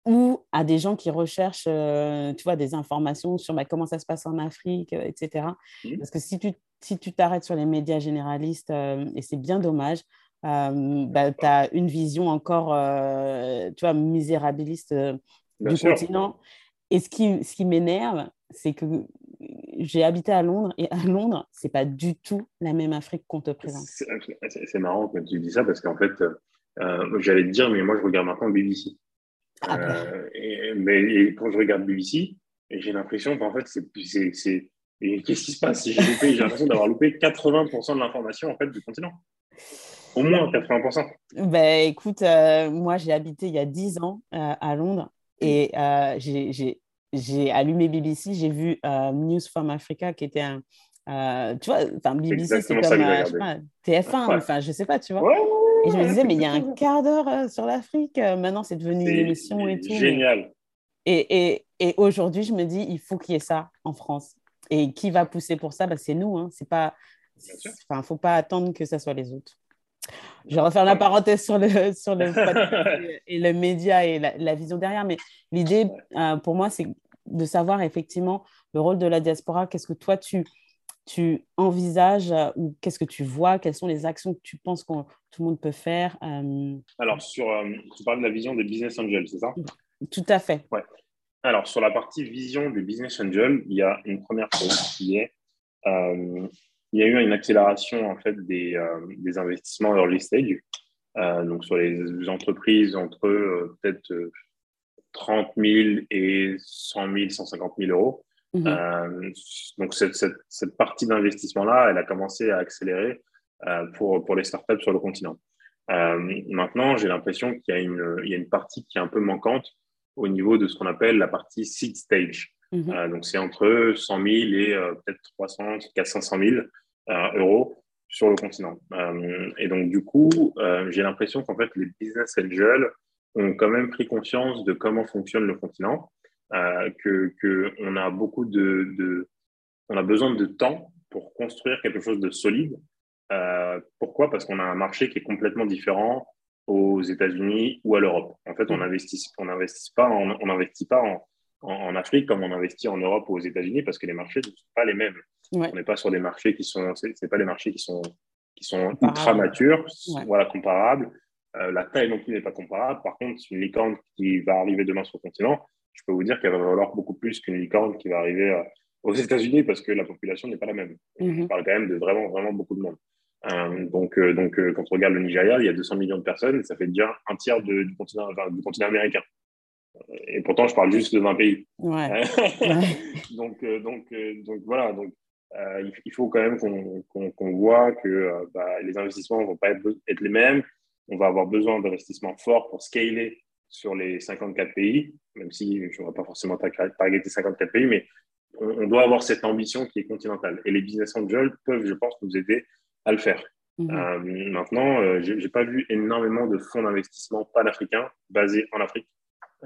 ou à des gens qui recherchent, euh, tu vois, des informations sur bah, comment ça se passe en Afrique, euh, etc. Mmh. Parce que si tu si tu t'arrêtes sur les médias généralistes, et c'est bien dommage, bah, tu as une vision encore, tu vois, misérabiliste du continent. Et ce qui, ce qui m'énerve, c'est que j'ai habité à Londres et à Londres, c'est pas du tout la même Afrique qu'on te présente. C'est marrant quand tu dis ça parce qu'en fait, euh, j'allais te dire, mais moi je regarde maintenant BBC. Ah bah. euh, et, mais quand je regarde BBC, j'ai l'impression qu'en fait, c'est qu'est-ce qui se passe? J'ai j'ai l'impression d'avoir loupé 80% de l'information en fait du continent. Au moins 80%. Ben, écoute, euh, moi j'ai habité il y a 10 ans euh, à Londres et euh, j'ai allumé BBC, j'ai vu News from Africa qui était un. tu vois, enfin BBC c'est comme TF1, enfin je sais pas, tu vois. et je me disais, mais il y a un quart d'heure sur l'Afrique, maintenant c'est devenu une émission et tout. Génial. Et, et, et aujourd'hui, je me dis, il faut qu'il y ait ça en France. Et qui va pousser pour ça? Ben, C'est nous. Hein. C'est pas. Enfin, faut pas attendre que ce soit les autres. Je vais refaire la parenthèse sur le, sur le et le média et la, vision derrière, mais l'idée euh, pour moi, c'est de savoir effectivement le rôle de la diaspora. Qu'est-ce que toi, tu, tu envisages euh, ou qu'est-ce que tu vois? Quelles sont les actions que tu penses que tout le monde peut faire euh? Alors, sur, tu parles de la vision des business angels, c'est ça? Tout à fait. Ouais. Alors, sur la partie vision des business angels, il y a une première chose qui est il y a eu une accélération en fait des, euh, des investissements early stage, euh, donc sur les entreprises entre euh, peut-être 30 000 et 100 000, 150 000 euros. Mhm. donc cette, cette, cette partie d'investissement-là, elle a commencé à accélérer pour, pour les startups sur le continent. maintenant, j'ai l'impression qu'il y, a une, il y a une partie qui est un peu manquante au niveau de ce qu'on appelle la partie seed stage. Euh, donc, c'est entre 100 000 et euh, peut-être 300, 400 000 euros sur le continent. Euh, et donc, du coup, j'ai l'impression qu'en fait, les business angels ont quand même pris conscience de comment fonctionne le continent, que, que, on a beaucoup de, de, on a besoin de temps pour construire quelque chose de solide. pourquoi? Parce qu'on a un marché qui est complètement différent aux États-Unis ou à l'Europe. En fait, on n'investit on investit pas, on n'investit pas en, en, Afrique comme on investit en Europe ou aux États-Unis parce que les marchés ne sont pas les mêmes. On n'est pas sur des marchés qui sont, c'est pas des marchés qui sont, qui sont ultra matures, voilà, comparables. Euh, la taille non plus n'est pas comparable. Par contre, une licorne qui va arriver demain sur le continent, je peux vous dire qu'elle va valoir beaucoup plus qu'une licorne qui va arriver euh, aux États-Unis parce que la population n'est pas la même. Mhm. On parle quand même de vraiment, vraiment beaucoup de monde. Euh, donc, donc quand on regarde le Nigeria, il y a 200 millions de personnes, et ça fait déjà un tiers du, continent, du continent américain. Et pourtant, je parle juste de 20 pays. Ouais. donc, euh, donc, euh, donc, voilà. Donc, euh, il faut quand même qu'on voit que bah, les investissements ne vont pas être, être, les mêmes. On va avoir besoin d'investissements forts pour scaler sur les 54 pays, même si je ne vais pas forcément targeter 54 pays, mais on, doit avoir cette ambition qui est continentale. Et les business angels peuvent, je pense, nous aider à le faire. Mhm. maintenant, je n'ai pas vu énormément de fonds d'investissement panafricains basés en Afrique.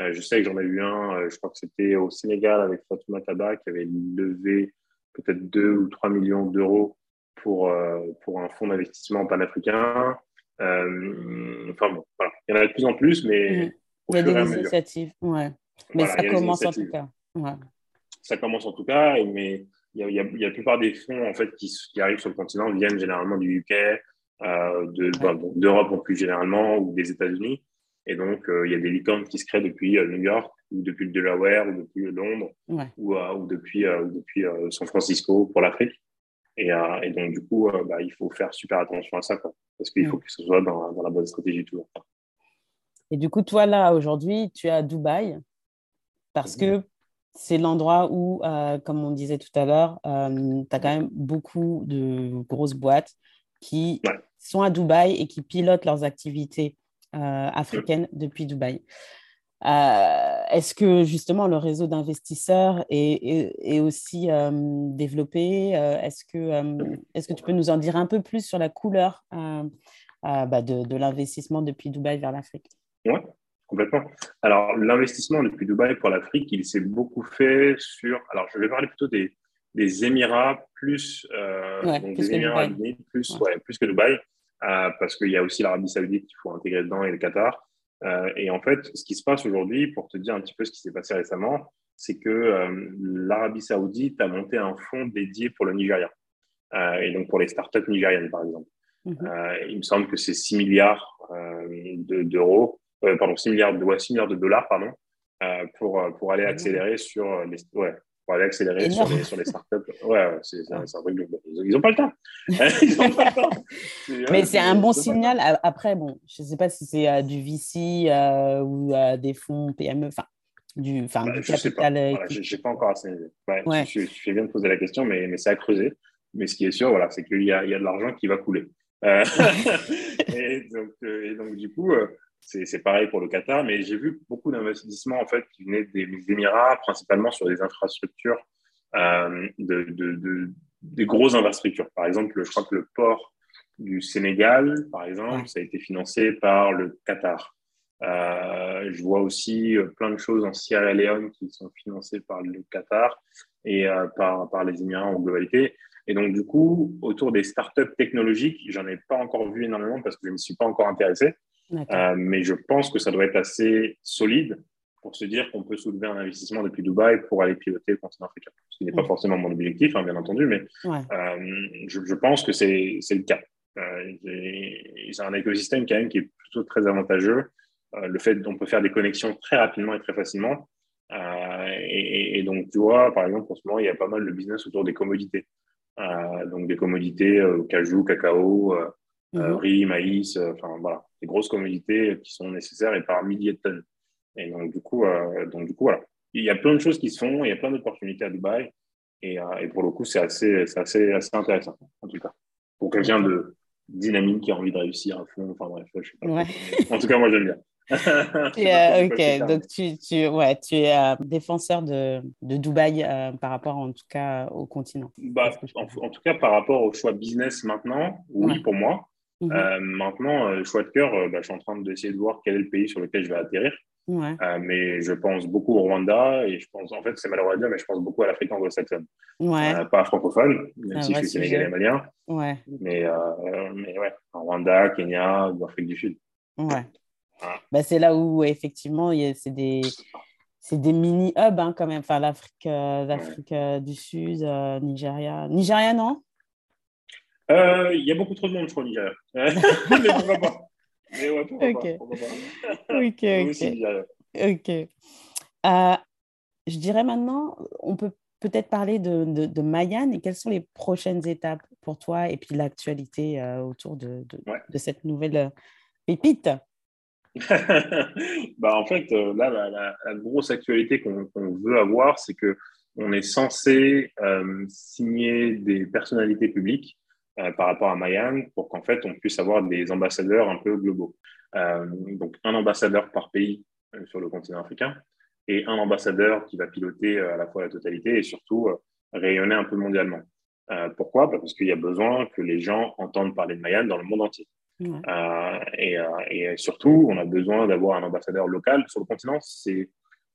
Euh, je sais que j'en ai eu un, euh, je crois que c'était au Sénégal avec Fatouma Taba qui avait levé peut-être 2 ou 3 millions d'euros pour, euh, pour un fonds d'investissement panafricain. enfin bon, voilà. Il y en a de plus en plus, mais. Mmh. Il y a des initiatives, ouais. Mais ça commence en tout cas. Ouais. Ça commence en tout cas, mais il y, a, il y, a, la plupart des fonds en fait, qui, qui, arrivent sur le continent viennent généralement du UK, euh, d'Europe de, plus généralement ou des États-Unis. Et donc, euh, il y a des licornes qui se créent depuis euh, New York, ou depuis le Delaware, ou depuis Londres, ou, euh, ou, depuis, depuis San Francisco pour l'Afrique. Et, et, donc, du coup, bah, il faut faire super attention à ça, quoi, parce qu'il faut que ce soit dans, dans, la bonne stratégie toujours. Et du coup, toi, là, aujourd'hui, tu es à Dubaï, parce que c'est l'endroit où, comme on disait tout à l'heure, tu as quand même beaucoup de grosses boîtes qui sont à Dubaï et qui pilotent leurs activités. euh, africaine depuis Dubaï. Euh, est-ce que justement le réseau d'investisseurs est, est, aussi euh, développé Est-ce que, est que tu peux nous en dire un peu plus sur la couleur bah, de, de l'investissement depuis Dubaï vers l'Afrique? Oui, complètement. Alors, l'investissement depuis Dubaï pour l'Afrique, il s'est beaucoup fait sur. Alors, je vais parler plutôt des, des Émirats plus, donc des Émirats plus, ouais. plus que Dubaï. Euh, parce qu'il y a aussi l'Arabie Saoudite qu'il faut intégrer dedans et le Qatar. Euh, et en fait, ce qui se passe aujourd'hui, pour te dire un petit peu ce qui s'est passé récemment, c'est que euh, l'Arabie Saoudite a monté un fonds dédié pour le Nigeria. et donc pour les startups nigériennes, par exemple. Mhm. il me semble que c'est 6 milliards d'euros, pardon, 6 milliards, de, 6 milliards de dollars, pardon, pour, pour aller accélérer sur les, ouais, pour aller accélérer sur les, sur les, startups. Ouais, c'est un, truc de... Ils n'ont pas le temps. Ils n'ont pas le temps. Mais c'est un bon signal. Après, bon, je ne sais pas si c'est du VC euh, ou des fonds PME. Enfin, du, enfin, bah, du capital Je n'ai pas encore assez. Ouais, Je, fais bien de poser la question, mais, mais c'est à creuser. Mais ce qui est sûr, voilà, c'est qu'il y a, il y a de l'argent qui va couler. Euh, et, donc, euh, et, donc, du coup, euh, c'est pareil pour le Qatar, mais j'ai vu beaucoup d'investissements en fait qui venaient des, Émirats, principalement sur des infrastructures, de, de, de, des grosses infrastructures. Par exemple, je crois que le port du Sénégal, par exemple, ça a été financé par le Qatar. Euh, je vois aussi plein de choses en Sierra Leone qui sont financées par le Qatar et euh, par, par les Émirats en globalité. Et donc, du coup, autour des startups technologiques, j'en ai pas encore vu énormément parce que je ne me suis pas encore intéressé. Euh, mais je pense que ça doit être assez solide pour se dire qu'on peut soulever un investissement depuis Dubaï pour aller piloter le continent africain. Ce qui n'est pas forcément mon objectif, hein, bien entendu, mais euh, je, je, pense que c'est le cas. Euh, c'est un écosystème quand même qui est plutôt très avantageux. Euh, le fait qu'on peut faire des connexions très rapidement et très facilement. Euh, et, et, donc, tu vois, par exemple, en ce moment, il y a pas mal de business autour des commodités. Euh, donc des commodités, euh, cajou, cacao, euh, mhm. riz, maïs, enfin voilà, des grosses commodités qui sont nécessaires et par milliers de tonnes. Et donc du coup, donc du coup voilà, il y a plein de choses qui se font, il y a plein d'opportunités à Dubaï, et, et, pour le coup, c'est assez, assez, assez intéressant en tout cas pour quelqu'un de dynamique qui a envie de réussir à fond. Enfin bref, je sais pas. Ouais. En tout cas, moi j'aime bien. Euh, ok, donc tu, tu, ouais, tu es euh, défenseur de, de Dubaï euh, par rapport en tout cas au continent. Bah, en, tout cas, par rapport au choix business maintenant, oui, pour moi. Mhm. maintenant, le choix de cœur, bah, je suis en train d'essayer de voir quel est le pays sur lequel je vais atterrir. Ouais. mais je pense beaucoup au Rwanda et je pense, en fait, c'est malheureux à dire, mais je pense beaucoup à l'Afrique anglo-saxonne. Ouais. pas francophone, même si je suis sénégalais malien. Ouais. Mais, mais ouais, Rwanda, Kenya ou Afrique du Sud. Ouais. Bah, c'est là où, effectivement, c'est des, des mini-hubs hein, quand même. Enfin, l'Afrique euh, l'Afrique euh, du Sud, euh, Nigeria. Nigeria, non? Il y a beaucoup trop de monde, je crois, au Nigeria. Mais pourquoi pas Mais ouais, pourquoi okay. pas, ok, ok. ok. je dirais maintenant, on peut peut-être parler de, de, de, Mayan et quelles sont les prochaines étapes pour toi et puis l'actualité autour de, de, de, cette nouvelle pépite? Bah, en fait, euh, là, la, grosse actualité qu'on veut avoir, c'est que on est censé euh, signer des personnalités publiques euh, par rapport à Mayan pour qu'en fait, on puisse avoir des ambassadeurs un peu globaux. donc, un ambassadeur par pays sur le continent africain et un ambassadeur qui va piloter à la fois la totalité et surtout rayonner un peu mondialement. pourquoi? Bah, Parce qu'il y a besoin que les gens entendent parler de Mayan dans le monde entier. Euh, et, euh, et, surtout, on a besoin d'avoir un ambassadeur local sur le continent. C'est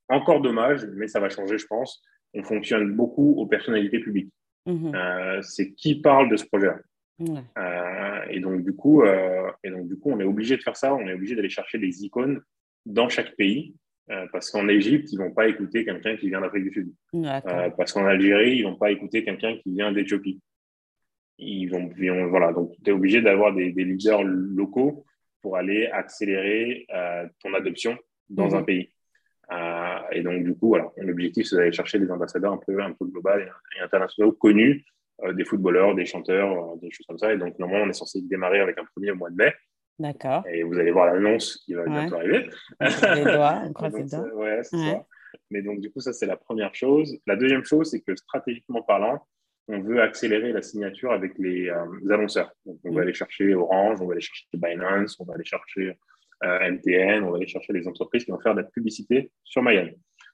encore dommage, mais ça va changer, je pense. On fonctionne beaucoup aux personnalités publiques. Mhm. Euh, c'est qui parle de ce projet-là. et donc du coup, et donc du coup, on est obligé de faire ça. On est obligé d'aller chercher des icônes dans chaque pays. parce qu'en Égypte, ils vont pas écouter quelqu'un qui vient d'Afrique du Sud. parce qu'en Algérie, ils vont pas écouter quelqu'un qui vient d'Éthiopie ils vont, voilà, donc tu es obligé d'avoir des, des, leaders locaux pour aller accélérer euh, ton adoption dans un mhm. pays. Euh, et donc, du coup, voilà, l'objectif, c'est d'aller chercher des ambassadeurs un peu, un peu globaux et, internationaux connus, euh, des footballeurs, des chanteurs, des choses comme ça. Et donc, normalement, on est censé démarrer avec un premier au mois de mai. D'accord. Et vous allez voir l'annonce qui va bientôt arriver. Les doigts, on croise les doigts. Ouais, c'est ça. Mais donc, du coup, ça, c'est la première chose. La deuxième chose, c'est que stratégiquement parlant, on veut accélérer la signature avec les, euh, annonceurs. Donc, on va mm. aller chercher Orange, on va aller chercher Binance, on va aller chercher euh, MTN, on va aller chercher les entreprises qui vont faire de la publicité sur Mayan.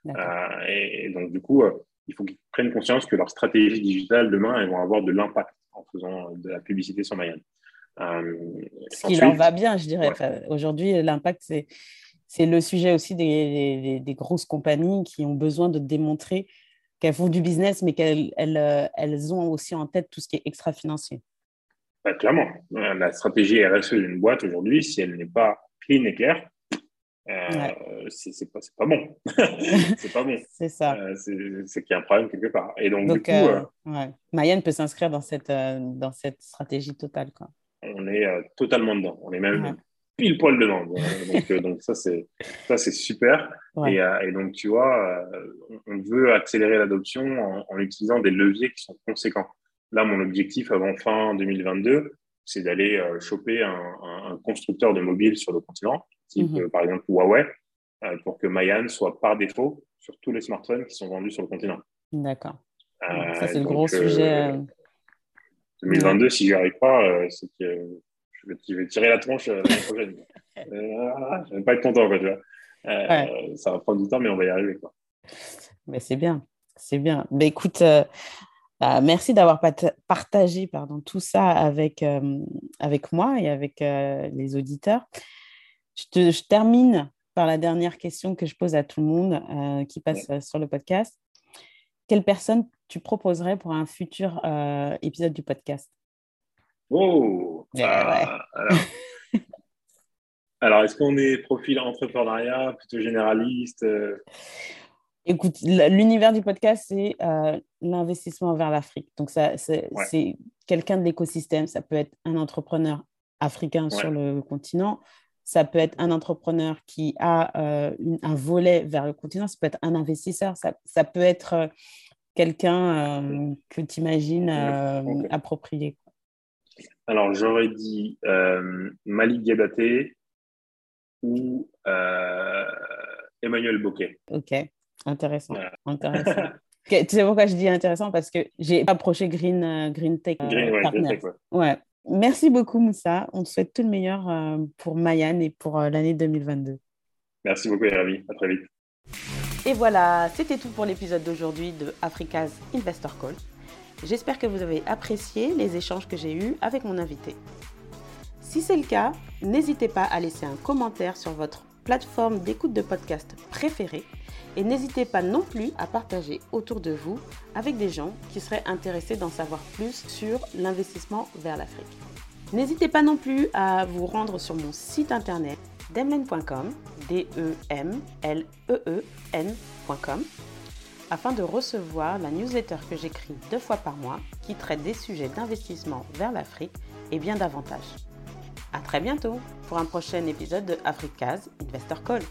Euh, et, donc, du coup, il faut qu'ils prennent conscience que leur stratégie digitale demain, elles vont avoir de l'impact en faisant de la publicité sur Mayan. Ce qui leur va bien, je dirais. Aujourd'hui, l'impact, c'est, c'est le sujet aussi des, des, grosses compagnies qui ont besoin de démontrer qu'elles font du business, mais qu'elles elles, euh, elles ont aussi en tête tout ce qui est extra-financier. Bah, clairement, euh, la stratégie RSE d'une boîte aujourd'hui, si elle n'est pas clean et claire, euh, c'est pas, pas bon. c'est pas bon. c'est ça. Euh, c'est qu'il y a un problème quelque part. Et donc, du coup, ouais. Mayenne peut s'inscrire dans cette, dans cette stratégie totale. Quoi. On est totalement dedans. On est même pile poil dedans. Donc, euh, donc ça, c'est, ça, c'est super. Et, euh, et, donc, tu vois, euh, on veut accélérer l'adoption en, utilisant des leviers qui sont conséquents. Là, mon objectif avant fin 2022, c'est d'aller choper un, un, constructeur de mobiles sur le continent, type, mhm. par exemple Huawei, pour que Mayan soit par défaut sur tous les smartphones qui sont vendus sur le continent. D'accord. ça, c'est le gros sujet. 2022, si j'y arrive pas, c'est que je vais, tirer la tronche l'année prochaine. je vais pas être content, quoi, tu vois. Ça va prendre du temps, mais on va y arriver. Quoi. Mais c'est bien, c'est bien. Mais écoute, bah, merci d'avoir partagé pardon, tout ça avec, avec moi et avec les auditeurs. Je, je, termine par la dernière question que je pose à tout le monde qui passe sur le podcast. Quelle personne tu proposerais pour un futur épisode du podcast? Oh ah, Alors, est-ce qu'on est profil entrepreneuriat, plutôt généraliste Écoute, l'univers du podcast, c'est euh, l'investissement vers l'Afrique. Donc, ça, c'est quelqu'un de l'écosystème. Ça peut être un entrepreneur africain sur le continent. Ça peut être un entrepreneur qui a euh, un volet vers le continent. Ça peut être un investisseur. Ça, ça peut être euh, quelqu'un que tu imagines approprié. Alors, j'aurais dit Malik Diabaté ou Emmanuel Boquet. Ok. Intéressant. intéressant. tu sais pourquoi je dis intéressant? Parce que j'ai approché Green, euh, Green Tech. Euh, Green, ouais, ouais. Merci beaucoup, Moussa. On te souhaite tout le meilleur euh, pour Mayan et pour l'année 2022. Merci beaucoup, Ravi. À très vite. Et voilà, c'était tout pour l'épisode d'aujourd'hui de Africa's Investor Call. J'espère que vous avez apprécié les échanges que j'ai eus avec mon invité. Si c'est le cas, n'hésitez pas à laisser un commentaire sur votre plateforme d'écoute de podcast préférée et n'hésitez pas non plus à partager autour de vous avec des gens qui seraient intéressés d'en savoir plus sur l'investissement vers l'Afrique. N'hésitez pas non plus à vous rendre sur mon site internet demlen.com, d e m l e e n.com afin de recevoir la newsletter que j'écris deux fois par mois qui traite des sujets d'investissement vers l'Afrique et bien davantage. À très bientôt pour un prochain épisode de Africa's Investor Call.